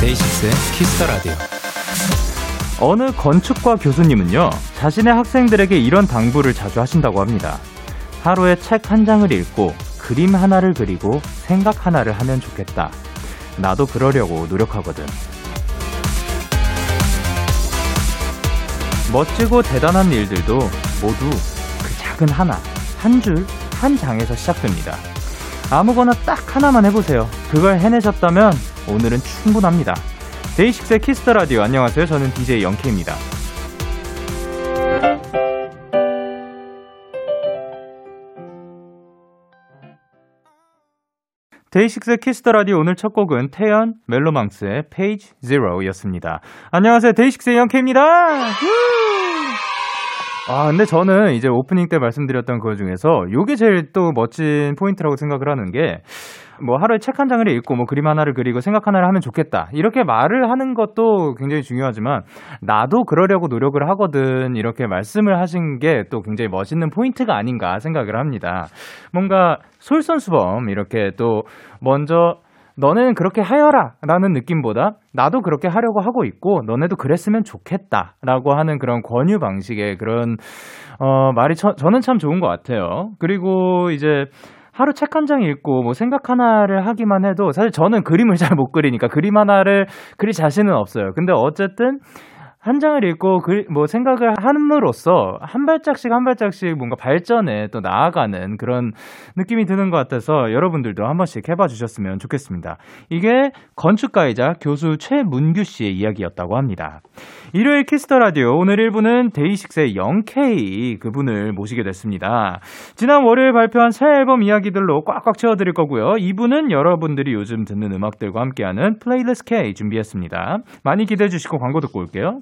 DAY6의 Kiss the Radio. 어느 건축과 교수님은요, 자신의 학생들에게 이런 당부를 자주 하신다고 합니다. 하루에 책 한 장을 읽고 그림 하나를 그리고 생각 하나를 하면 좋겠다. 나도 그러려고 노력하거든. 멋지고 대단한 일들도 모두 그 작은 하나, 한 줄, 한 장에서 시작됩니다. 아무거나 딱 하나만 해보세요. 그걸 해내셨다면 오늘은 충분합니다. DAY6의 Kiss the Radio 안녕하세요. 저는 DJ Young K입니다. DAY6의 Kiss the Radio 오늘 첫 곡은 태연 멜로망스의 Page Zero였습니다. 안녕하세요. DAY6의 Young K입니다. 아, 근데 저는 이제 오프닝 때 말씀드렸던 그 중에서 요게 제일 또 멋진 포인트라고 생각을 하는 게, 뭐 하루에 책 한 장을 읽고 뭐 그림 하나를 그리고 생각 하나를 하면 좋겠다. 이렇게 말을 하는 것도 굉장히 중요하지만, 나도 그러려고 노력을 하거든. 이렇게 말씀을 하신 게 또 굉장히 멋있는 포인트가 아닌가 생각을 합니다. 뭔가 솔선수범, 이렇게 또 먼저 너네는 그렇게 하여라 라는 느낌보다 나도 그렇게 하려고 하고 있고 너네도 그랬으면 좋겠다 라고 하는 그런 권유 방식의 그런 어 말이 저, 저는 참 좋은 것 같아요. 그리고 이제 하루 책 한 장 읽고 뭐 생각 하나를 하기만 해도 사실 저는 그림을 잘 못 그리니까 그림 하나를 그릴 자신은 없어요. 근데 어쨌든 한 장을 읽고 그, 뭐 생각을 함으로써 한 발짝씩 한 발짝씩 뭔가 발전에 또 나아가는 그런 느낌이 드는 것 같아서 여러분들도 한 번씩 해봐 주셨으면 좋겠습니다. 이게 건축가이자 교수 최문규 씨의 이야기였다고 합니다. 일요일 Kiss the Radio 오늘 1부는 데이식스의 영케이 그분을 모시게 됐습니다. 지난 월요일 발표한 새 앨범 이야기들로 꽉꽉 채워드릴 거고요. 2부는 여러분들이 요즘 듣는 음악들과 함께하는 playlist K 준비했습니다. 많이 기대해 주시고 광고 듣고 올게요.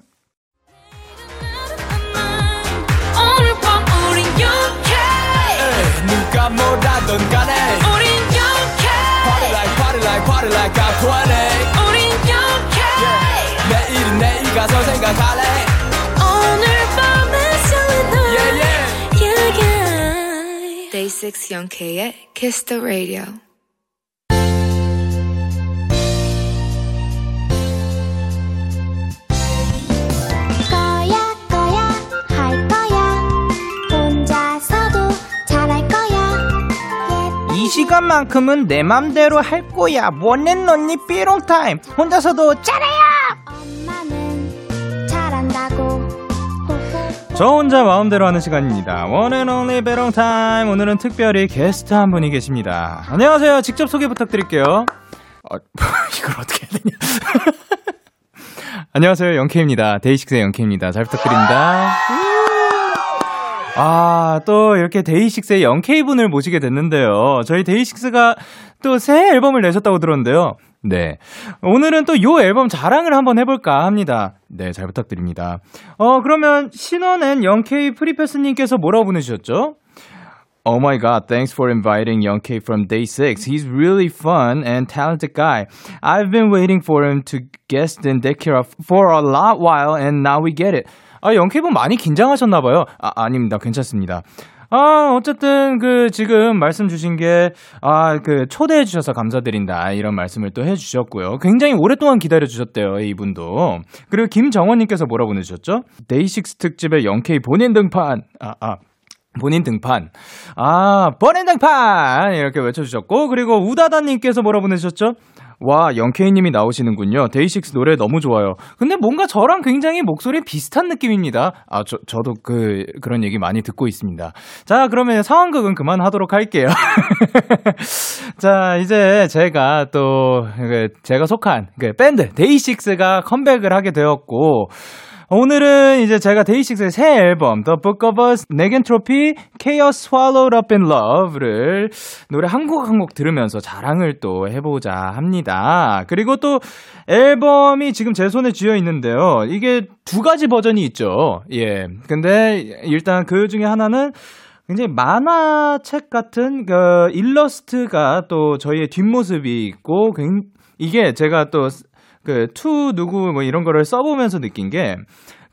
뭐라던 간에 우린 영케 Party like party like party like I'm 20 우린 영케 내일은 내일 가서 생각할래 오늘 밤에 설레는 yeah, yeah. yeah, yeah. Day 6 영케의 Kiss the Radio 시간만큼은 내 맘대로 할 거야. 원앤 언니 삐롱 타임. 혼자서도 잘해요. 엄마는 잘한다고. 저 혼자 마음대로 하는 시간입니다. one and only 베롱 타임. 오늘은 특별히 게스트 한 분이 계십니다. 안녕하세요. 직접 소개 부탁드릴게요. 어, 이걸 어떻게 해야 되냐? 안녕하세요. 영케입니다. 데이식스의 영케입니다. 잘 부탁드립니다. 아, 또 이렇게 데이식스의 영케이분을 모시게 됐는데요. 저희 데이식스가 또 새 앨범을 내셨다고 들었는데요. 네. 오늘은 또 요 앨범 자랑을 한번 해볼까 합니다. 네, 잘 부탁드립니다. 어, 그러면 신원엔 영케이 프리패스님께서 뭐라고 보내주셨죠? Oh my god, thanks for inviting Young K from Day 6. He's really fun and talented guy. I've been waiting for him to guest in Dekira for a lot while and now we get it. 아, 영케이분 많이 긴장하셨나봐요. 아, 아닙니다. 괜찮습니다. 아, 어쨌든, 그, 지금 말씀 주신 게, 아, 그, 초대해주셔서 감사드린다. 이런 말씀을 또 해주셨고요. 굉장히 오랫동안 기다려주셨대요. 이분도. 그리고 김정원님께서 뭐라 보내주셨죠? 데이식스 특집의 영케이 본인 등판. 아, 아. 본인 등판. 아, 본인 등판! 이렇게 외쳐주셨고, 그리고 우다다님께서 뭐라 보내주셨죠? 와, 영케이님이 나오시는군요. 데이식스 노래 너무 좋아요. 근데 뭔가 저랑 굉장히 목소리 비슷한 느낌입니다. 아, 저, 저도 그, 그런 얘기 많이 듣고 있습니다. 자, 그러면 상황극은 그만하도록 할게요. 자, 이제 제가 또, 그 제가 속한 그 밴드, 데이식스가 컴백을 하게 되었고, 오늘은 이제 제가 데이식스의 새 앨범 The Book of Us, 네겐트로피, Chaos Swallowed Up in Love를 노래 한 곡 한 곡 들으면서 자랑을 또 해보자 합니다. 그리고 또 앨범이 지금 제 손에 쥐어 있는데요. 이게 두 가지 버전이 있죠. 예. 근데 일단 그 중에 하나는 굉장히 만화책 같은 그 일러스트가 또 저희의 뒷모습이 있고 이게 제가 또 그 to 누구 뭐 이런 거를 써보면서 느낀 게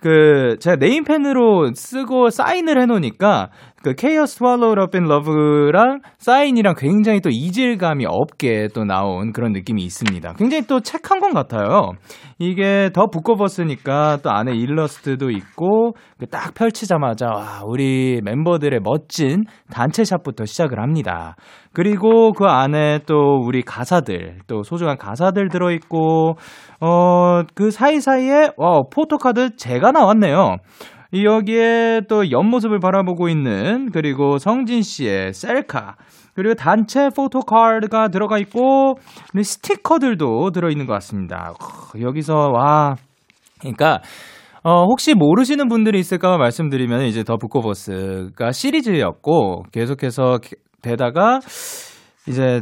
그 제가 네임펜으로 쓰고 사인을 해놓으니까 그 Chaos Swallowed Up In Love랑 사인이랑 굉장히 또 이질감이 없게 또 나온 그런 느낌이 있습니다. 굉장히 또 책 한 권 같아요. 이게 더 두꺼웠으니까 또 안에 일러스트도 있고 그딱 펼치자마자 와 우리 멤버들의 멋진 단체샷부터 시작을 합니다. 그리고 그 안에 또 우리 가사들 또 소중한 가사들 들어있고 어 그 사이사이에 와 포토카드 제가 나왔네요. 여기에 또 옆모습을 바라보고 있는 그리고 성진 씨의 셀카 그리고 단체 포토카드가 들어가 있고 스티커들도 들어있는 것 같습니다. 여기서 와 그러니까 어, 혹시 모르시는 분들이 있을까 말씀드리면 이제 더 북코버스가 시리즈였고 계속해서 되다가 이제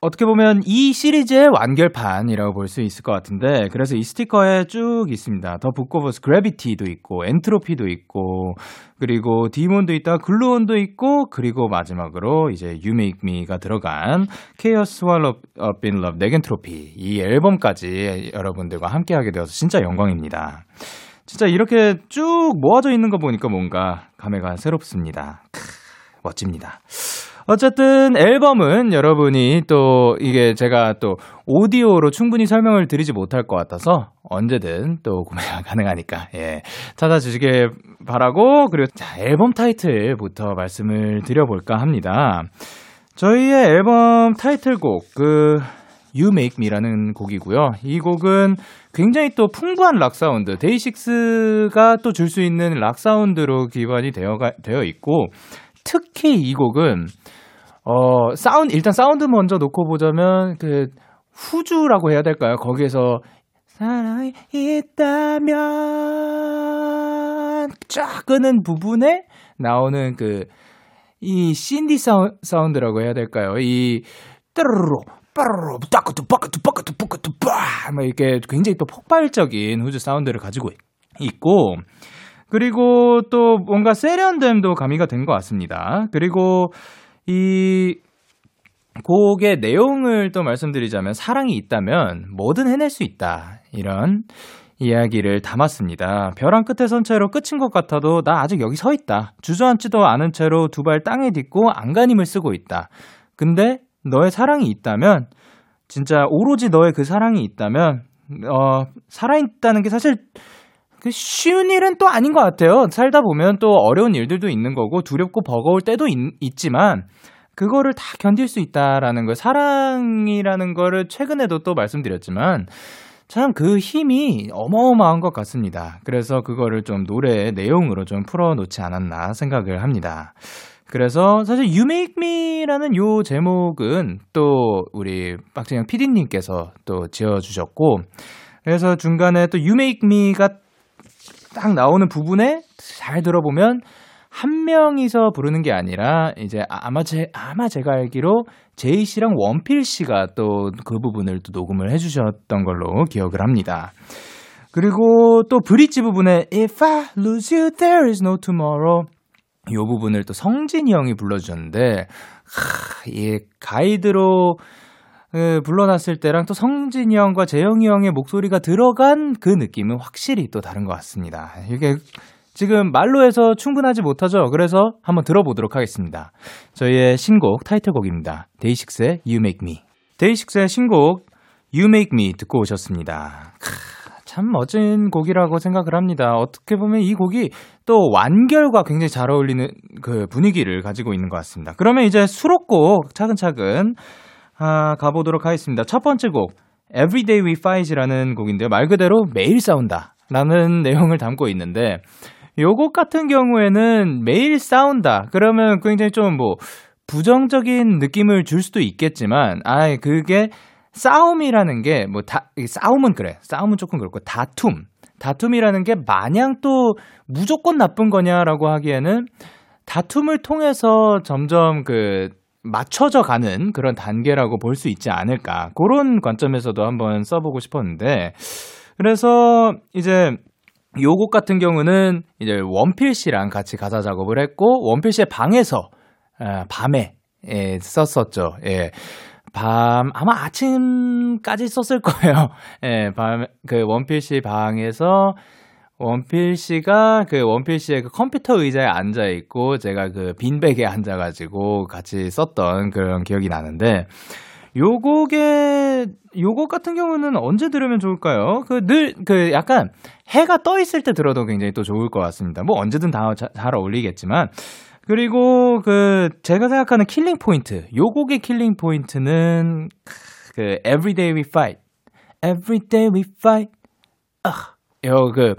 어떻게 보면 이 시리즈의 완결판이라고 볼 수 있을 것 같은데 그래서 이 스티커에 쭉 있습니다. 더 북코버스 그래비티도 있고 엔트로피도 있고 그리고 디몬도 있다 글루온도 있고 그리고 마지막으로 이제 You Make Me가 들어간 Chaos Swallow Love 네겐 트로피 이 앨범까지 여러분들과 함께하게 되어서 진짜 영광입니다. 진짜 이렇게 쭉 모아져 있는 거 보니까 뭔가 감회가 새롭습니다. 크, 멋집니다. 어쨌든 앨범은 여러분이 또 이게 제가 또 오디오로 충분히 설명을 드리지 못할 것 같아서 언제든 또 구매가 가능하니까 예 찾아주시길 바라고 그리고 자 앨범 타이틀부터 말씀을 드려볼까 합니다. 저희의 앨범 타이틀곡 그 You Make Me라는 곡이고요. 이 곡은 굉장히 또 풍부한 락 사운드, 데이식스가 또 줄 수 있는 락 사운드로 기반이 되어 되어 있고 특히 이 곡은 어, 사운드, 일단 사운드 먼저 놓고 보자면, 그, 후주라고 해야 될까요? 거기에서, 사랑이 있다면, 쫙 끄는 부분에 나오는 그, 이 신디 사운, 사운드라고 해야 될까요? 이, 따르르 빠르르, 따끄뚜, 빠끄뚜, 빠끄뚜, 빠끄뚜, 빠! 뭐 이렇게 굉장히 또 폭발적인 후주 사운드를 가지고 있고, 그리고 또 뭔가 세련됨도 가미가 된 것 같습니다. 그리고 이 곡의 내용을 또 말씀드리자면 사랑이 있다면 뭐든 해낼 수 있다. 이런 이야기를 담았습니다. 벼랑 끝에 선 채로 끝인 것 같아도 나 아직 여기 서 있다. 주저앉지도 않은 채로 두 발 땅에 딛고 안간힘을 쓰고 있다. 근데 너의 사랑이 있다면 진짜 오로지 너의 그 사랑이 있다면 어 살아있다는 게 사실 그 쉬운 일은 또 아닌 것 같아요. 살다 보면 또 어려운 일들도 있는 거고 두렵고 버거울 때도 있, 있지만 그거를 다 견딜 수 있다라는 걸 사랑이라는 거를 최근에도 또 말씀드렸지만 참 그 힘이 어마어마한 것 같습니다. 그래서 그거를 좀 노래의 내용으로 좀 풀어놓지 않았나 생각을 합니다. 그래서 사실 You Make Me라는 요 제목은 또 우리 박진영 PD님께서 또 지어주셨고 그래서 중간에 또 You Make Me가 딱 나오는 부분에 잘 들어보면 한 명이서 부르는 게 아니라 이제 아마 제 아마 제가 알기로 제이 씨랑 원필 씨가 또 그 부분을 또 녹음을 해주셨던 걸로 기억을 합니다. 그리고 또 브릿지 부분에 If I lose you, there is no tomorrow. 이 부분을 또 성진이 형이 불러주셨는데, 하, 이 가이드로 그 불러놨을 때랑 또 성진이 형과 재영이 형의 목소리가 들어간 그 느낌은 확실히 또 다른 것 같습니다. 이게 지금 말로 해서 충분하지 못하죠. 그래서 한번 들어보도록 하겠습니다. 저희의 신곡 타이틀곡입니다. 데이식스의 You Make Me. 데이식스의 신곡 You Make Me 듣고 오셨습니다. 크, 참 멋진 곡이라고 생각을 합니다. 어떻게 보면 이 곡이 또 완결과 굉장히 잘 어울리는 그 분위기를 가지고 있는 것 같습니다. 그러면 이제 수록곡 차근차근 아, 가보도록 하겠습니다. 첫 번째 곡, Everyday We Fight이라는 곡인데요. 말 그대로 매일 싸운다. 라는 내용을 담고 있는데, 요곡 같은 경우에는 매일 싸운다. 그러면 굉장히 좀 뭐, 부정적인 느낌을 줄 수도 있겠지만, 아, 그게 싸움이라는 게, 뭐, 다, 싸움은 그래. 싸움은 조금 그렇고, 다툼. 다툼이라는 게 마냥 또 무조건 나쁜 거냐라고 하기에는 다툼을 통해서 점점 그 맞춰져 가는 그런 단계라고 볼 수 있지 않을까. 그런 관점에서도 한번 써보고 싶었는데, 그래서 이제 요곡 같은 경우는 이제 원필 씨랑 같이 가사 작업을 했고, 원필 씨의 방에서, 아, 밤에, 예, 썼었죠. 예. 밤, 아마 아침까지 썼을 거예요. 예, 밤, 그 원필 씨 방에서 원필 씨가 그 원필 씨의 그 컴퓨터 의자에 앉아 있고 제가 그 빈백에 앉아 가지고 같이 썼던 그런 기억이 나는데 요 곡의 요곡 같은 경우는 언제 들으면 좋을까요? 그 늘그 그 약간 해가 떠 있을 때 들어도 굉장히 또 좋을 것 같습니다. 뭐 언제든 다 잘 어울리겠지만 그리고 그 제가 생각하는 killing 포인트 요 곡의 killing 포인트는 그 Everyday We Fight Everyday We Fight 아 요그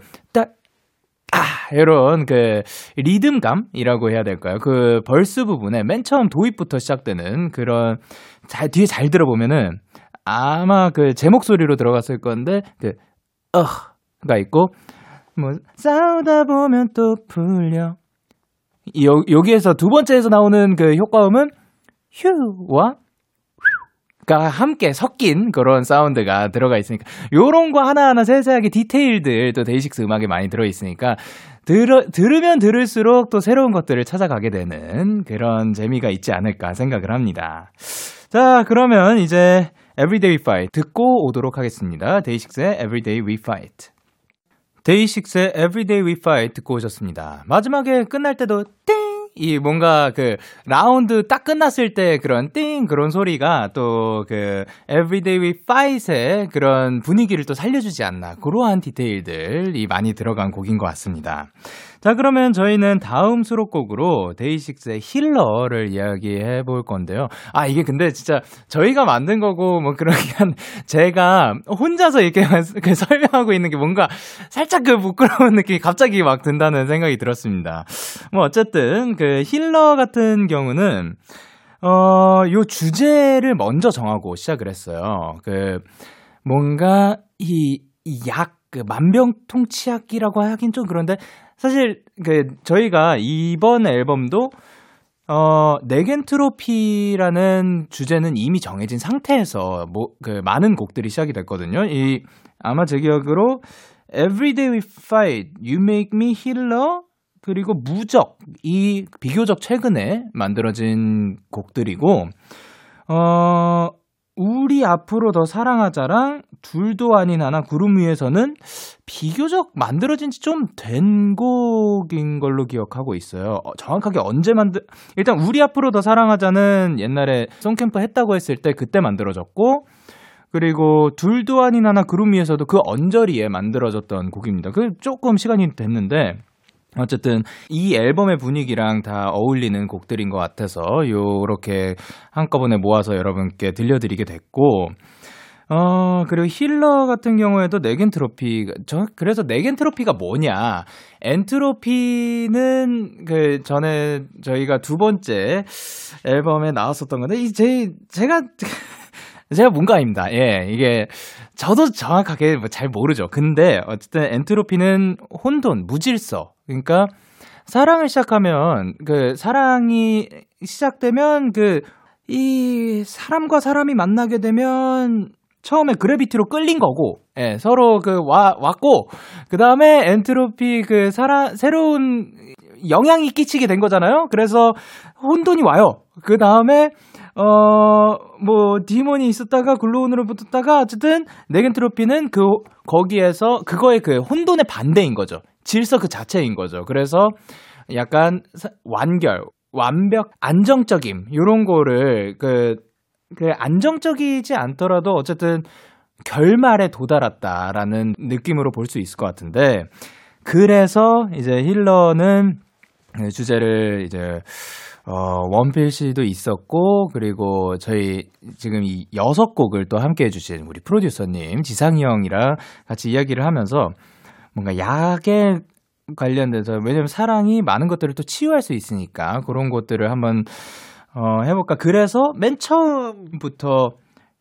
이런 그 리듬감이라고 해야 될까요? 그 verse 부분에 맨 처음 도입부터 시작되는 그런 잘, 뒤에 잘 들어보면은 아마 그 제 목소리로 들어갔을 건데, 그, 어가 있고, 뭐, 싸우다 보면 또 풀려. 여, 여기에서 두 번째에서 나오는 그 효과음은 휴와 가 함께 섞인 그런 사운드가 들어가 있으니까 요런 거 하나하나 세세하게 디테일들 또 데이식스 음악에 많이 들어 있으니까 들어, 들으면 들을수록 또 새로운 것들을 찾아가게 되는 그런 재미가 있지 않을까 생각을 합니다. 자, 그러면 이제 Everyday We Fight 듣고 오도록 하겠습니다. 데이식스의 Everyday We Fight. 데이식스의 Everyday We Fight 듣고 오셨습니다. 마지막에 끝날 때도 띵! 이 뭔가 그 라운드 딱 끝났을 때 그런 띵 그런 소리가 또 그 Everyday We Fight의 그런 분위기를 또 살려주지 않나 그러한 디테일들이 많이 들어간 곡인 것 같습니다. 자, 그러면 저희는 다음 수록곡으로 데이식스의 Healer를 이야기해 볼 건데요. 아, 이게 근데 진짜 저희가 만든 거고 뭐 그러긴 제가 혼자서 이렇게 그 설명하고 있는 게 뭔가 살짝 그 부끄러운 느낌이 갑자기 막 든다는 생각이 들었습니다. 뭐 어쨌든 그 힐러 같은 경우는 어, 요 주제를 먼저 정하고 시작을 했어요. 그 뭔가 이 약, 그 만병통치약이라고 하긴 좀 그런데 사실 그 저희가 이번 앨범도 어, 네겐 트로피라는 주제는 이미 정해진 상태에서 뭐 그 많은 곡들이 시작이 됐거든요. 이 아마 제 기억으로 Everyday We Fight, You Make Me Healer 그리고 무적 이 비교적 최근에 만들어진 곡들이고 어 우리 앞으로 더 사랑하자랑 둘도 아닌 하나 구름 위에서는 비교적 만들어진 지 좀 된 곡인 걸로 기억하고 있어요. 어, 정확하게 언제 만들, 일단 우리 앞으로 더 사랑하자는 옛날에 송캠프 했다고 했을 때 그때 만들어졌고, 그리고 둘도 아닌 하나 구름 위에서도 그 언저리에 만들어졌던 곡입니다. 그 조금 시간이 됐는데, 어쨌든 이 앨범의 분위기랑 다 어울리는 곡들인 것 같아서 요렇게 한꺼번에 모아서 여러분께 들려드리게 됐고 어, 그리고 힐러 같은 경우에도 네겐 트로피, 저, 그래서 네겐 트로피가 뭐냐. 엔트로피는 그 전에 저희가 두 번째 앨범에 나왔었던 건데, 이 제, 제가, 제가 뭔가입니다. 예, 이게 저도 정확하게 뭐잘 모르죠. 근데 어쨌든 엔트로피는 혼돈, 무질서. 그러니까 사랑을 시작하면 그 사랑이 시작되면 그 이 사람과 사람이 만나게 되면 처음에 그래비티로 끌린 거고, 예, 서로 그 와, 왔고, 그 다음에 엔트로피 그 사라, 새로운 영향이 끼치게 된 거잖아요? 그래서 혼돈이 와요. 그 다음에, 어, 뭐, 디몬이 있었다가 글로운으로 붙었다가, 어쨌든, 네겐트로피는 그, 거기에서, 그거의 그 혼돈의 반대인 거죠. 질서 그 자체인 거죠. 그래서 약간 완결, 완벽, 안정적임, 요런 거를 그, 그 안정적이지 않더라도 어쨌든 결말에 도달했다라는 느낌으로 볼 수 있을 것 같은데, 그래서 이제 힐러는 주제를 이제 어, 원필씨도 있었고, 그리고 저희 지금 이 여섯 곡을 또 함께 해주신 우리 프로듀서님, 지상이 형이랑 같이 이야기를 하면서 뭔가 약에 관련돼서, 왜냐면 사랑이 많은 것들을 또 치유할 수 있으니까 그런 것들을 한번 어, 해볼까. 그래서 맨 처음부터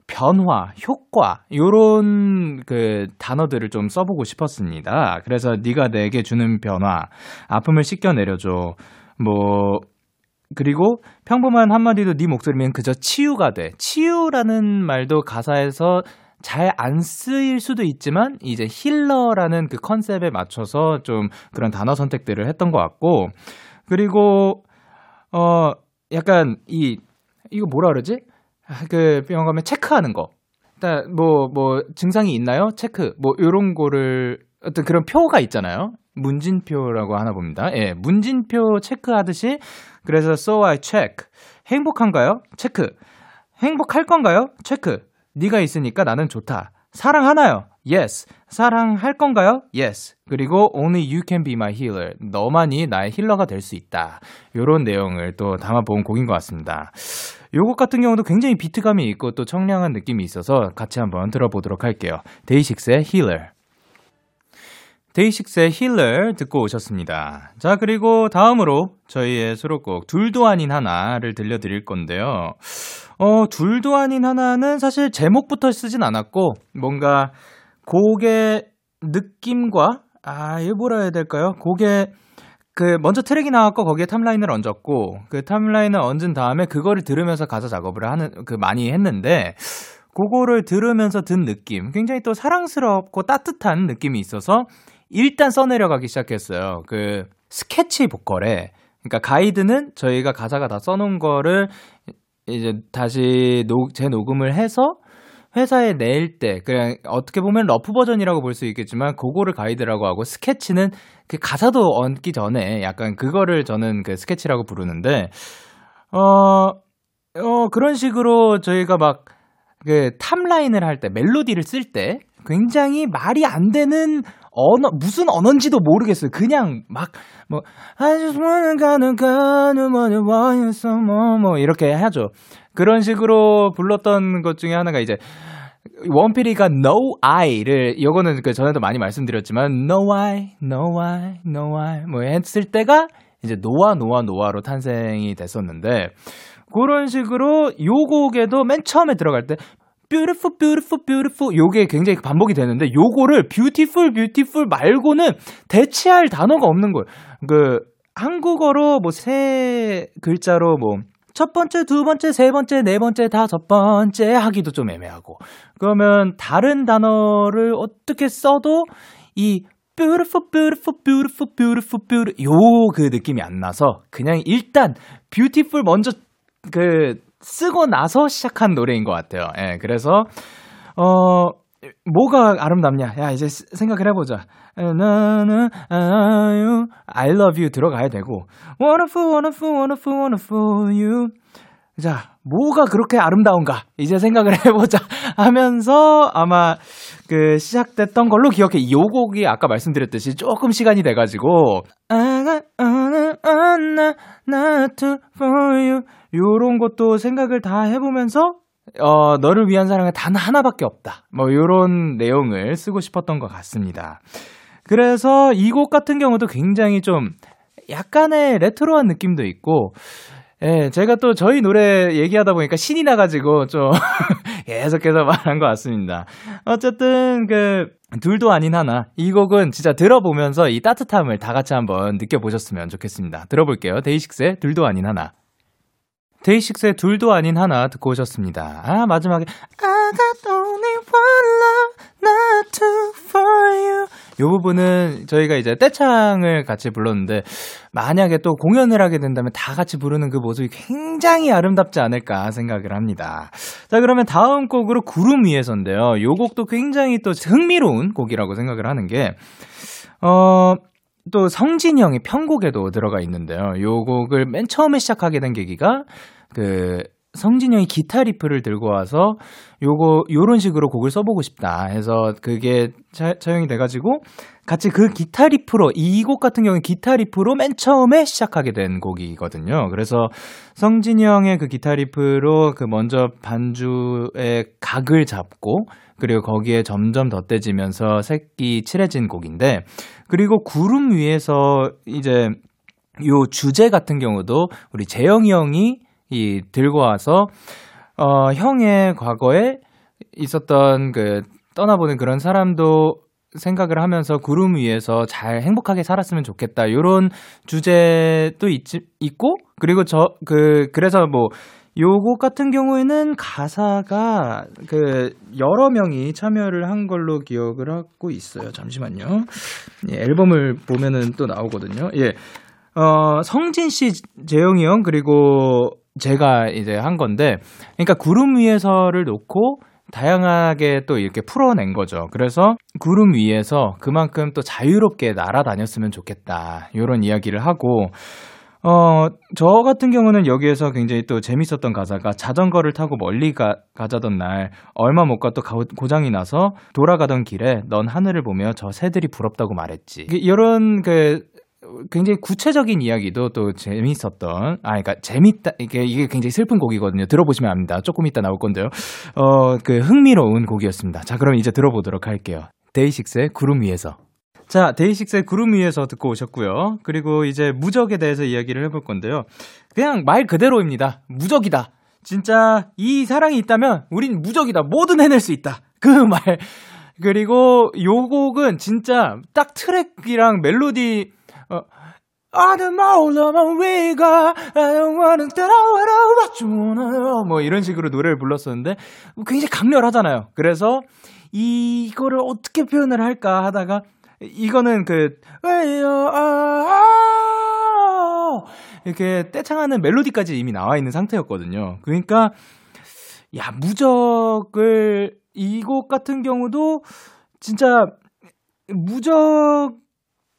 변화, 효과 요런 그 단어들을 좀 써보고 싶었습니다. 그래서 네가 내게 주는 변화, 아픔을 씻겨 내려줘. 뭐 그리고 평범한 한마디도 네 목소리면 그저 치유가 돼. 치유라는 말도 가사에서 잘 안 쓰일 수도 있지만 이제 힐러라는 그 컨셉에 맞춰서 좀 그런 단어 선택들을 했던 것 같고 그리고 어 약간 이 이거 뭐라 그러지? 아, 그 병원 가면 체크하는 거. 일단 뭐뭐 뭐 증상이 있나요? 체크. 뭐 요런 거를 어떤 그런 표가 있잖아요. 문진표라고 하나 봅니다. 예, 문진표 체크하듯이 그래서 so I check. 행복한가요? 체크. 행복할 건가요? 체크. 네가 있으니까 나는 좋다. 사랑하나요? Yes. 사랑할 건가요? Yes. 그리고 only you can be my healer. 너만이 나의 힐러가 될 수 있다. 요런 내용을 또 담아본 곡인 것 같습니다. 요곡 같은 경우도 굉장히 비트감이 있고 또 청량한 느낌이 있어서 같이 한번 들어보도록 할게요. 데이식스의 힐러. 데이식스의 힐러 듣고 오셨습니다. 자, 그리고 다음으로 저희의 수록곡 둘도 아닌 하나를 들려드릴 건데요. 어, 둘도 아닌 하나는 사실 제목부터 쓰진 않았고, 뭔가 곡의 느낌과, 아, 이거 뭐라 해야 될까요? 곡의 그 먼저 트랙이 나왔고 거기에 top line을 얹었고 그 top line을 얹은 다음에 그거를 들으면서 가사 작업을 하는 그 많이 했는데 그거를 들으면서 든 느낌 굉장히 또 사랑스럽고 따뜻한 느낌이 있어서 일단 써내려가기 시작했어요. 그 스케치 보컬에 그러니까 가이드는 저희가 가사가 다 써놓은 거를 이제 다시 노, 재녹음을 해서 회사에 낼 때, 그냥 어떻게 보면 rough 버전이라고 볼 수 있겠지만, 그거를 가이드라고 하고, 스케치는 그 가사도 얹기 전에 약간 그거를 저는 그 스케치라고 부르는데, 어, 어, 그런 식으로 저희가 막, 그 탑라인을 할 때, 멜로디를 쓸 때, 굉장히 말이 안 되는 언어, 무슨 언어인지도 모르겠어요. 그냥 막, 뭐, I just wanna 가는 가는 뭐는 want some 뭐, 이렇게 하죠. 그런 식으로 불렀던 것 중에 하나가 이제, 원필이가 No I를, 요거는 그 전에도 많이 말씀드렸지만, No I, No I, No I, 뭐 했을 때가 이제 노아, 노아, 노아로 탄생이 됐었는데, 그런 식으로 요 곡에도 맨 처음에 들어갈 때, beautiful, beautiful, beautiful. 요게 굉장히 반복이 되는데, 요거를 beautiful, beautiful 말고는 대체할 단어가 없는 거예요. 그, 한국어로 뭐 세 글자로 뭐, 첫 번째, 두 번째, 세 번째, 네 번째, 다섯 번째 하기도 좀 애매하고. 그러면 다른 단어를 어떻게 써도 이 beautiful, beautiful, beautiful, beautiful, beautiful 요 그 느낌이 안 나서 그냥 일단 beautiful 먼저 그 쓰고 나서 시작한 노래인 것 같아요. 예, 그래서 어 뭐가 아름답냐? 야 이제 생각을 해보자. 나는 I love you 들어가야 되고 wonderful, wonderful, wonderful, wonderful you. 자, 뭐가 그렇게 아름다운가? 이제 생각을 해보자 하면서 아마 그 시작됐던 걸로 기억해. 요 곡이 아까 말씀드렸듯이 조금 시간이 돼가지고 요런 것도 생각을 다 해보면서 어, 너를 위한 사랑은 단 하나밖에 없다. 뭐, 요런 내용을 쓰고 싶었던 것 같습니다. 그래서 이 곡 같은 경우도 굉장히 좀 약간의 레트로한 느낌도 있고, 예, 제가 또 저희 노래 얘기하다 보니까 신이 나가지고 좀 계속해서 말한 것 같습니다. 어쨌든 그, 둘도 아닌 하나. 이 곡은 진짜 들어보면서 이 따뜻함을 다 같이 한번 느껴보셨으면 좋겠습니다. 들어볼게요. 데이식스의 둘도 아닌 하나. 데이식스의 둘도 아닌 하나 듣고 오셨습니다. 아, 마지막에 I got only one love, not two for you. 요 부분은 저희가 이제 떼창을 같이 불렀는데 만약에 또 공연을 하게 된다면 다 같이 부르는 그 모습이 굉장히 아름답지 않을까 생각을 합니다. 자, 그러면 다음 곡으로 구름 위에서인데요. 요 곡도 굉장히 또 흥미로운 곡이라고 생각을 하는 게 어, 또 성진이 형이 편곡에도 들어가 있는데요. 요 곡을 맨 처음에 시작하게 된 계기가 그 성진이 형이 기타 리프를 들고 와서 요거 요런 식으로 곡을 써보고 싶다 해서 그게 차, 차용이 돼가지고 같이 그 기타 riff로 이 곡 같은 경우는 기타 riff로 맨 처음에 시작하게 된 곡이거든요. 그래서 성진이 형의 그 기타 riff로 그 먼저 반주의 각을 잡고 그리고 거기에 점점 덧대지면서 색이 칠해진 곡인데 그리고 구름 위에서 이제 요 주제 같은 경우도 우리 제형이 형이 이 들고 와서 어 형의 과거에 있었던 그 떠나보는 그런 사람도 생각을 하면서 구름 위에서 잘 행복하게 살았으면 좋겠다. 요런 주제도 있, 있고, 그리고 저, 그, 그래서 뭐, 요곡 같은 경우에는 가사가 그 여러 명이 참여를 한 걸로 기억을 하고 있어요. 잠시만요. 예, 앨범을 보면은 또 나오거든요. 예. 어, 성진 씨, 재영이 형, 그리고 제가 이제 한 건데, 그러니까 구름 위에서를 놓고 다양하게 또 이렇게 풀어낸 거죠. 그래서 구름 위에서 그만큼 또 자유롭게 날아다녔으면 좋겠다. 이런 이야기를 하고, 어, 저 같은 경우는 여기에서 굉장히 또 재밌었던 가사가 자전거를 타고 멀리 가, 가자던 날 얼마 못 가 또 고장이 나서 돌아가던 길에 넌 하늘을 보며 저 새들이 부럽다고 말했지. 이런 그 굉장히 구체적인 이야기도 또 재밌었던, 아, 그러니까 재밌다, 이게, 이게 굉장히 슬픈 곡이거든요. 들어보시면 압니다. 조금 이따 나올 건데요. 어, 그 흥미로운 곡이었습니다. 자, 그럼 이제 들어보도록 할게요. 데이식스의 구름 위에서. 자, 데이식스의 구름 위에서 듣고 오셨고요. 그리고 이제 무적에 대해서 이야기를 해볼 건데요. 그냥 말 그대로입니다. 무적이다. 진짜 이 사랑이 있다면 우린 무적이다. 뭐든 해낼 수 있다. 그 말. 그리고 요 곡은 진짜 딱 트랙이랑 멜로디 어, 아는 마울러만 위가 영원은 따라와라 what you wanna 뭐 이런 식으로 노래를 불렀었는데 굉장히 강렬하잖아요. 그래서 이거를 어떻게 표현을 할까 하다가 이거는 그 이렇게 떼창하는 멜로디까지 이미 나와 있는 상태였거든요. 그러니까 야 무적을 이 곡 같은 경우도 진짜 무적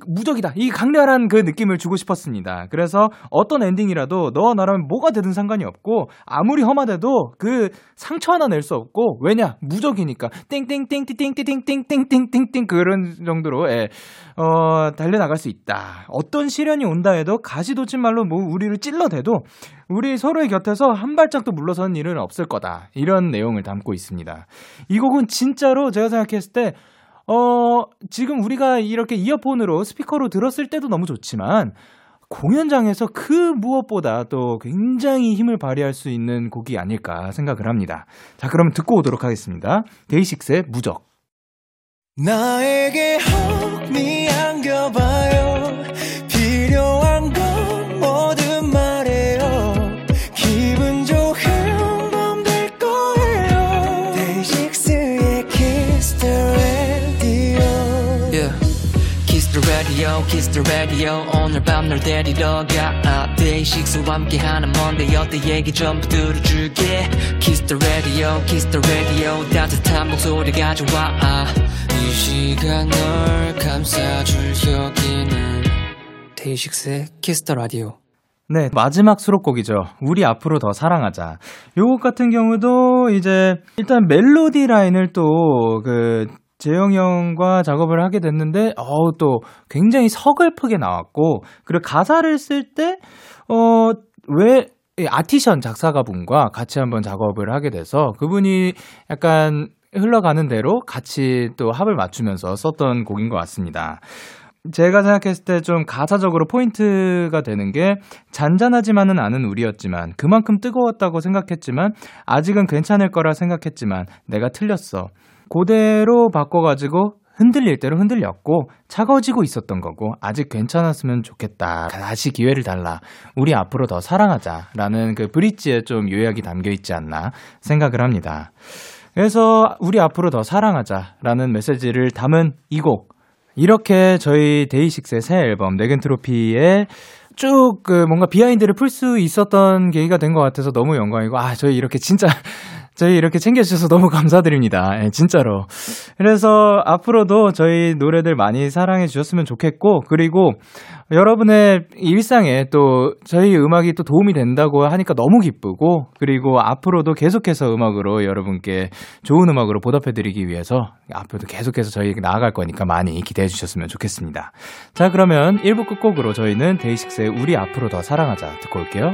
무적이다. 이 강렬한 그 느낌을 주고 싶었습니다. 그래서 어떤 엔딩이라도 너와 나라면 뭐가 되든 상관이 없고 아무리 험하대도 그 상처 하나 낼 수 없고 왜냐 무적이니까 땡땡땡땡땡땡땡땡땡땡땡 그런 정도로 예, 어, 달려 나갈 수 있다. 어떤 시련이 온다 해도 가시돋친 말로 뭐 우리를 찔러대도 우리 서로의 곁에서 한 발짝도 물러서는 일은 없을 거다. 이런 내용을 담고 있습니다. 이 곡은 진짜로 제가 생각했을 때 어, 지금 우리가 이렇게 이어폰으로 스피커로 들었을 때도 너무 좋지만 공연장에서 그 무엇보다 또 굉장히 힘을 발휘할 수 있는 곡이 아닐까 생각을 합니다. 자, 그럼 듣고 오도록 하겠습니다. 데이식스의 무적. 나에게 혹 the radio, kiss the radio. 오늘 밤 널 데리러 가. 데이식스와 함께하는 Monday 어때 얘기 전부 들어줄게. Kiss the radio, kiss the radio. 따뜻한 목소리 가져와. 이 시간 널 감싸줄 여기는 데이식스의 Kiss the Radio. 네, 마지막 수록곡이죠. 우리 앞으로 더 사랑하자. 요곡 같은 경우도 이제 일단 멜로디 라인을 또 그 제형 형과 작업을 하게 됐는데 어우 또 굉장히 서글프게 나왔고 그리고 가사를 쓸 때 어왜 아티션 작사가분과 같이 한번 작업을 하게 돼서 그분이 약간 흘러가는 대로 같이 또 합을 맞추면서 썼던 곡인 것 같습니다. 제가 생각했을 때 좀 가사적으로 포인트가 되는 게 잔잔하지만은 않은 우리였지만 그만큼 뜨거웠다고 생각했지만 아직은 괜찮을 거라 생각했지만 내가 틀렸어. 그대로 바꿔가지고 흔들릴 대로 흔들렸고 차가워지고 있었던 거고 아직 괜찮았으면 좋겠다. 다시 기회를 달라. 우리 앞으로 더 사랑하자라는 그 브릿지에 좀 요약이 담겨 있지 않나 생각을 합니다. 그래서 우리 앞으로 더 사랑하자라는 메시지를 담은 이 곡. 이렇게 저희 데이식스의 새 앨범 네겐 트로피에 쭉 그 뭔가 behind를 풀 수 있었던 계기가 된 것 같아서 너무 영광이고 아 저희 이렇게 진짜 저희 이렇게 챙겨주셔서 너무 감사드립니다. 예, 진짜로. 그래서 앞으로도 저희 노래들 많이 사랑해 주셨으면 좋겠고, 그리고 여러분의 일상에 또 저희 음악이 또 도움이 된다고 하니까 너무 기쁘고, 그리고 앞으로도 계속해서 음악으로 여러분께 좋은 음악으로 보답해 드리기 위해서 앞으로도 계속해서 저희 나아갈 거니까 많이 기대해 주셨으면 좋겠습니다. 자, 그러면 1부 끝곡으로 저희는 데이식스의 우리 앞으로 더 사랑하자 듣고 올게요.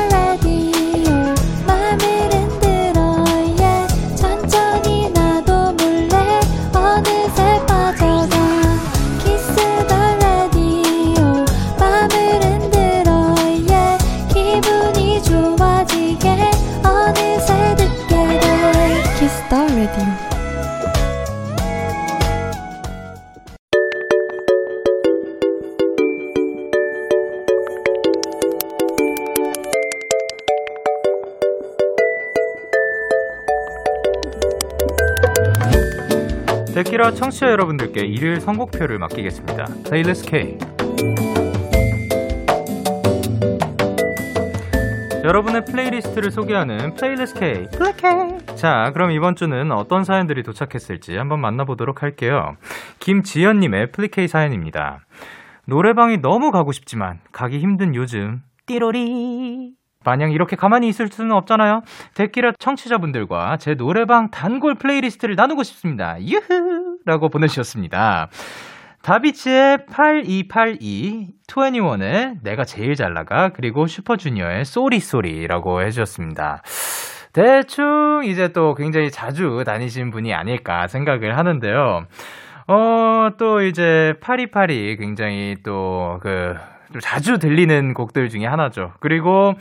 데키라 청취자 여러분들께 일요일 선곡표를 맡기겠습니다. Playlist K. 여러분의 playlist를 소개하는 Playlist K. Play K. 자, 그럼 이번 주는 어떤 사연들이 도착했을지 한번 만나보도록 할게요. 김지연님의 플리 K 사연입니다. 노래방이 너무 가고 싶지만 가기 힘든 요즘 띠로리 마냥 이렇게 가만히 있을 수는 없잖아요. 데키라 청취자분들과 제 노래방 단골 playlist를 나누고 싶습니다. 유후! 라고 보내주셨습니다. 다비치의 8282, 2NE1의 내가 제일 잘 나가, 그리고 슈퍼주니어의 Sorry Sorry라고 해주셨습니다. 대충 이제 또 굉장히 자주 다니신 분이 아닐까 생각을 하는데요. 어, 또 이제 8282 굉장히 또 그, 좀 자주 들리는 곡들 중에 하나죠. 그리고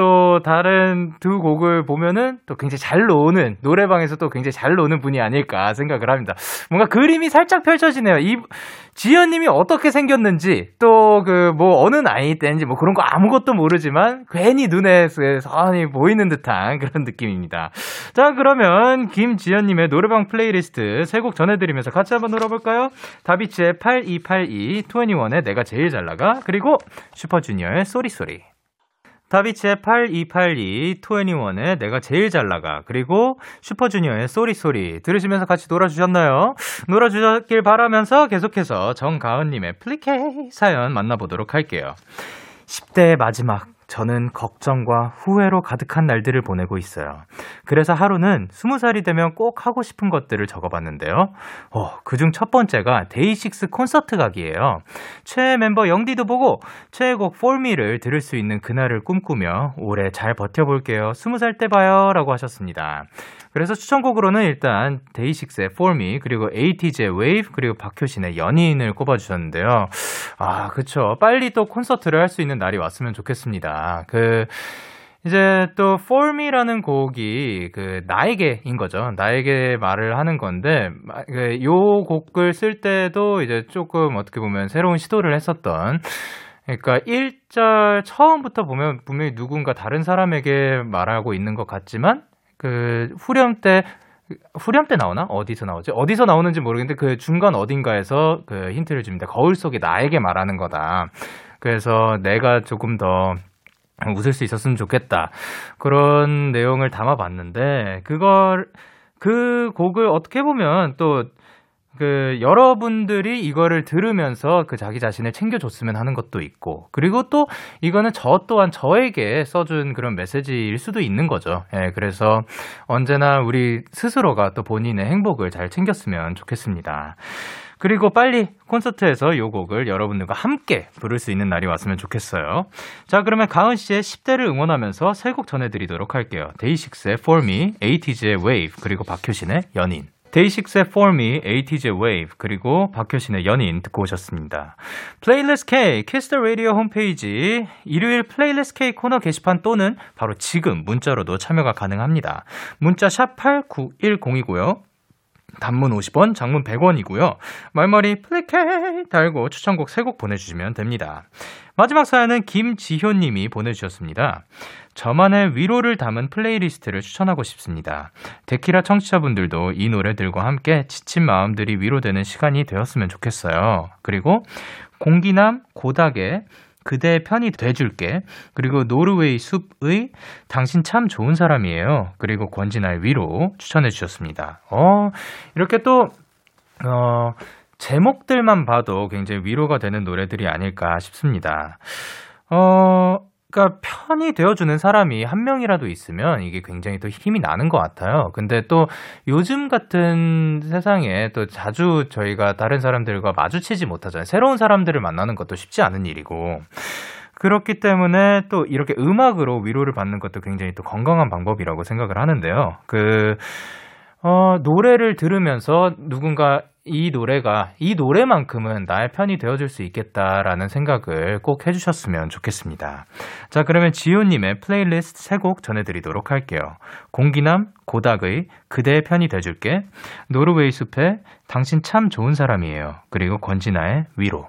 또 다른 두 곡을 보면은 또 굉장히 잘 노는 노래방에서 또 굉장히 잘 노는 분이 아닐까 생각을 합니다. 뭔가 그림이 살짝 펼쳐지네요. 이 지연님이 어떻게 생겼는지 또 그 뭐 어느 나이 때인지 뭐 그런 거 아무것도 모르지만 괜히 눈에 선이 보이는 듯한 그런 느낌입니다. 자 그러면 김지연님의 노래방 플레이리스트 세 곡 전해드리면서 같이 한번 놀아볼까요? 다비치의 8282, 2NE1의 내가 제일 잘 나가 그리고 슈퍼주니어의 Sorry Sorry. 다비치의 8282, 2NE1의 내가 제일 잘 나가, 그리고 슈퍼주니어의 Sorry Sorry 들으시면서 같이 놀아주셨나요? 놀아주셨길 바라면서 계속해서 정가은님의 플리 K 사연 만나보도록 할게요. 10대의 마지막, 저는 걱정과 후회로 가득한 날들을 보내고 있어요. 그래서 하루는 20살이 되면 꼭 하고 싶은 것들을 적어봤는데요. 어, 그중 첫 번째가 데이식스 콘서트 가기예요. 최애 멤버 영디도 보고 최애곡 폴미를 들을 수 있는 그날을 꿈꾸며 올해 잘 버텨볼게요. 20살 때 봐요. 라고 하셨습니다. 그래서 추천곡으로는 일단 데이식스의 For Me 그리고 에이티즈의 Wave 그리고 박효신의 연인을 꼽아주셨는데요. 아 그쵸 빨리 또 콘서트를 할 수 있는 날이 왔으면 좋겠습니다. 그 이제 또 For Me라는 곡이 그 나에게인 거죠. 나에게 말을 하는 건데 그요 곡을 쓸 때도 이제 조금 어떻게 보면 새로운 시도를 했었던 그러니까 1절 처음부터 보면 분명히 누군가 다른 사람에게 말하고 있는 것 같지만 그 후렴 때 후렴 때 나오나? 어디서 나오지? 어디서 나오는지 모르겠는데 그 중간 어딘가에서 그 힌트를 줍니다. 거울 속에 나에게 말하는 거다. 그래서 내가 조금 더 웃을 수 있었으면 좋겠다. 그런 내용을 담아봤는데 그걸 그 곡을 어떻게 보면 또 그 여러분들이 이거를 들으면서 그 자기 자신을 챙겨줬으면 하는 것도 있고 그리고 또 이거는 저 또한 저에게 써준 그런 메시지일 수도 있는 거죠. 예, 그래서 언제나 우리 스스로가 또 본인의 행복을 잘 챙겼으면 좋겠습니다. 그리고 빨리 콘서트에서 요 곡을 여러분들과 함께 부를 수 있는 날이 왔으면 좋겠어요. 자, 그러면 가은 씨의 10대를 응원하면서 세 곡 전해드리도록 할게요. 데이식스의 For Me, 에이티즈의 Wave, 그리고 박효신의 연인. 데이식스의 For Me, 에이티즈의 Wave, 그리고 박효신의 연인 듣고 오셨습니다. Playlist K, Kiss the Radio 홈페이지, 일요일 Playlist K 코너 게시판 또는 바로 지금 문자로도 참여가 가능합니다. 문자 샵 8910이고요. 단문 50원, 장문 100원이고요. 말머리 플리 K 달고 추천곡 3곡 보내주시면 됩니다. 마지막 사연은 김지효님이 보내주셨습니다. 저만의 위로를 담은 playlist를 추천하고 싶습니다. 데키라 청취자분들도 이 노래들과 함께 지친 마음들이 위로되는 시간이 되었으면 좋겠어요. 그리고 공기남 고닥의 그대의 편이 돼줄게. 그리고 노르웨이 숲의 당신 참 좋은 사람이에요. 그리고 권진아의 위로 추천해 주셨습니다. 어, 이렇게 또, 어, 제목들만 봐도 굉장히 위로가 되는 노래들이 아닐까 싶습니다. 어, 그러니까 편이 되어주는 사람이 한 명이라도 있으면 이게 굉장히 또 힘이 나는 것 같아요. 근데 또 요즘 같은 세상에 또 자주 저희가 다른 사람들과 마주치지 못하잖아요. 새로운 사람들을 만나는 것도 쉽지 않은 일이고. 그렇기 때문에 또 이렇게 음악으로 위로를 받는 것도 굉장히 또 건강한 방법이라고 생각을 하는데요. 그, 어, 노래를 들으면서 누군가 이 노래가, 이 노래만큼은 나의 편이 되어줄 수 있겠다라는 생각을 꼭 해주셨으면 좋겠습니다. 자, 그러면 지효님의 플레이리스트 세 곡 전해드리도록 할게요. 공기남, 고닭의 그대의 편이 돼줄게, 노르웨이 숲의 당신 참 좋은 사람이에요. 그리고 권진아의 위로.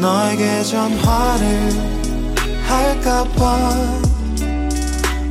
너에게 전화를 할까봐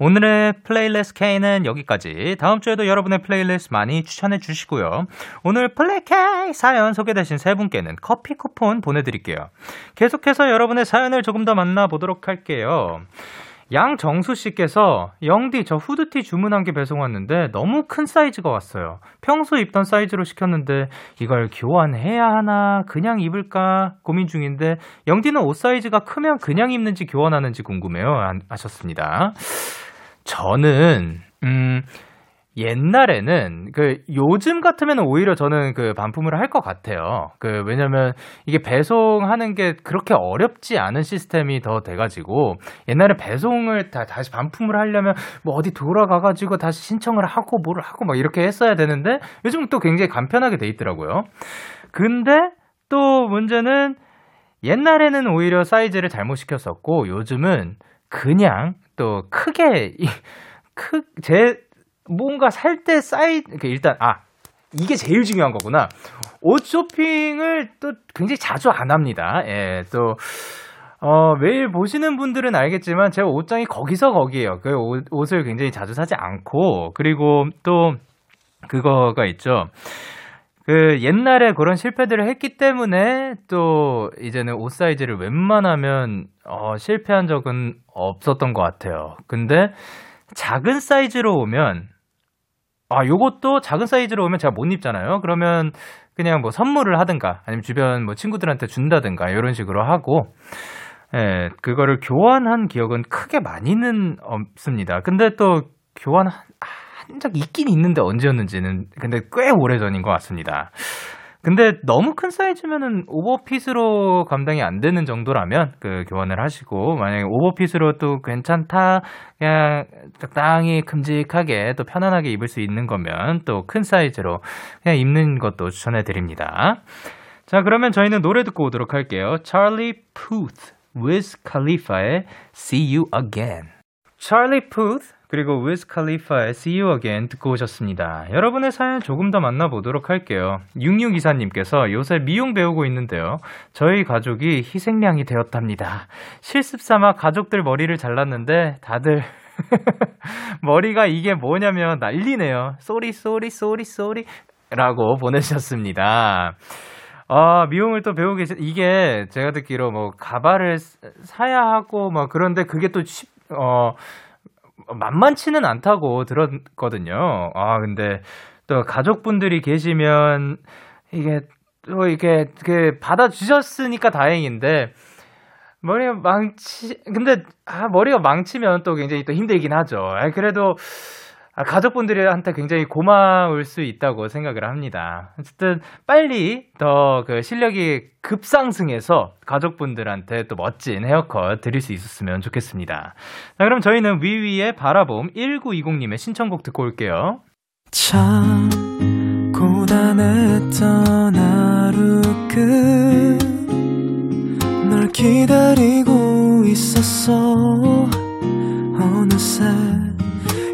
오늘의 Playlist K는 여기까지. 다음 주에도 여러분의 플레이리스트 많이 추천해 주시고요. 오늘 Play K 사연 소개되신 세 분께는 커피 쿠폰 보내드릴게요. 계속해서 여러분의 사연을 조금 더 만나보도록 할게요. 양정수 씨께서 영디 저 후드티 주문한 게 배송 왔는데 너무 큰 사이즈가 왔어요. 평소 입던 사이즈로 시켰는데 이걸 교환해야 하나 그냥 입을까 고민 중인데 영디는 옷 사이즈가 크면 그냥 입는지 교환하는지 궁금해요. 안- 하셨습니다. 저는 음 옛날에는 그 요즘 같으면 오히려 저는 그 반품을 할 것 같아요. 그 왜냐면 이게 배송하는 게 그렇게 어렵지 않은 시스템이 더 돼가지고 옛날에 배송을 다 다시 반품을 하려면 뭐 어디 돌아가가지고 다시 신청을 하고 뭐를 하고 막 이렇게 했어야 되는데 요즘 또 굉장히 간편하게 돼 있더라고요. 근데 또 문제는 옛날에는 오히려 사이즈를 잘못 시켰었고 요즘은 그냥 또 크게 크제 뭔가 살때그 일단 아 이게 제일 중요한 거구나. 옷 쇼핑을 또 굉장히 자주 안 합니다. 예, 또 어, 매일 보시는 분들은 알겠지만 제 옷장이 거기서 거기에요. 그 옷, 옷을 굉장히 자주 사지 않고 그리고 또 그거가 있죠. 그 옛날에 그런 실패들을 했기 때문에 또 이제는 옷 사이즈를 웬만하면 어, 실패한 적은 없었던 것 같아요. 근데 작은 사이즈로 오면 아 요것도 작은 사이즈로 오면 제가 못 입잖아요. 그러면 그냥 뭐 선물을 하든가 아니면 주변 뭐 친구들한테 준다든가 이런 식으로 하고 예, 그거를 교환한 기억은 크게 많이는 없습니다. 근데 또 교환 한, 한 적 있긴 있는데 언제였는지는 근데 꽤 오래 전인 것 같습니다. 근데 너무 큰 사이즈면은 오버핏으로 감당이 안 되는 정도라면 그 교환을 하시고 만약에 오버핏으로 또 괜찮다 그냥 적당히 큼직하게 또 편안하게 입을 수 있는 거면 또 큰 사이즈로 그냥 입는 것도 추천해 드립니다. 자 그러면 저희는 노래 듣고 오도록 할게요. Charlie Puth, Wiz Khalifa의 See You Again. Charlie Puth 그리고 Wiz Khalifa의 See You Again 듣고 오셨습니다. 여러분의 사연 조금 더 만나보도록 할게요. 6624님께서 요새 미용 배우고 있는데요. 저희 가족이 희생양이 되었답니다. 실습 삼아 가족들 머리를 잘랐는데 다들 머리가 이게 뭐냐며 난리네요. Sorry sorry sorry sorry 라고 보내주셨습니다. 아, 미용을 또 배우고 계시, 이게 제가 듣기로 뭐 가발을 사야 하고 뭐 그런데 그게 또 쉽, 어, 만만치는 않다고 들었거든요. 아, 근데 또 가족분들이 계시면 이게 또 이게 그 받아주셨으니까 다행인데 머리가 망치 근데 아 머리가 망치면 또 굉장히 또 힘들긴 하죠. 아, 그래도 아, 가족분들한테 굉장히 고마울 수 있다고 생각을 합니다. 어쨌든 빨리 더 그 실력이 급상승해서 가족분들한테 또 멋진 헤어컷 드릴 수 있었으면 좋겠습니다. 자, 그럼 저희는 위위의 바라봄 1920님의 신청곡 듣고 올게요. 참 고단했던 하루 끝널 기다리고 있었어 어느새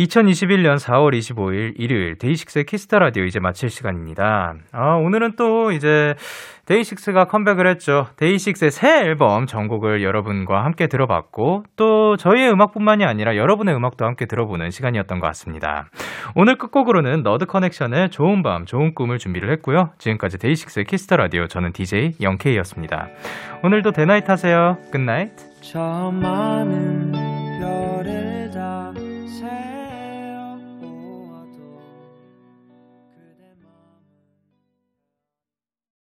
2021년 4월 25일 일요일 데이식스의 Kiss the Radio 이제 마칠 시간입니다. 아, 오늘은 또 이제 데이식스가 컴백을 했죠. 데이식스의 새 앨범 전곡을 여러분과 함께 들어봤고 또 저희의 음악뿐만이 아니라 여러분의 음악도 함께 들어보는 시간이었던 것 같습니다. 오늘 끝곡으로는 너드 커넥션의 좋은 밤, 좋은 꿈을 준비를 했고요. 지금까지 데이식스의 Kiss the Radio 저는 DJ 영케이였습니다. 오늘도 데나잇 하세요. Good night.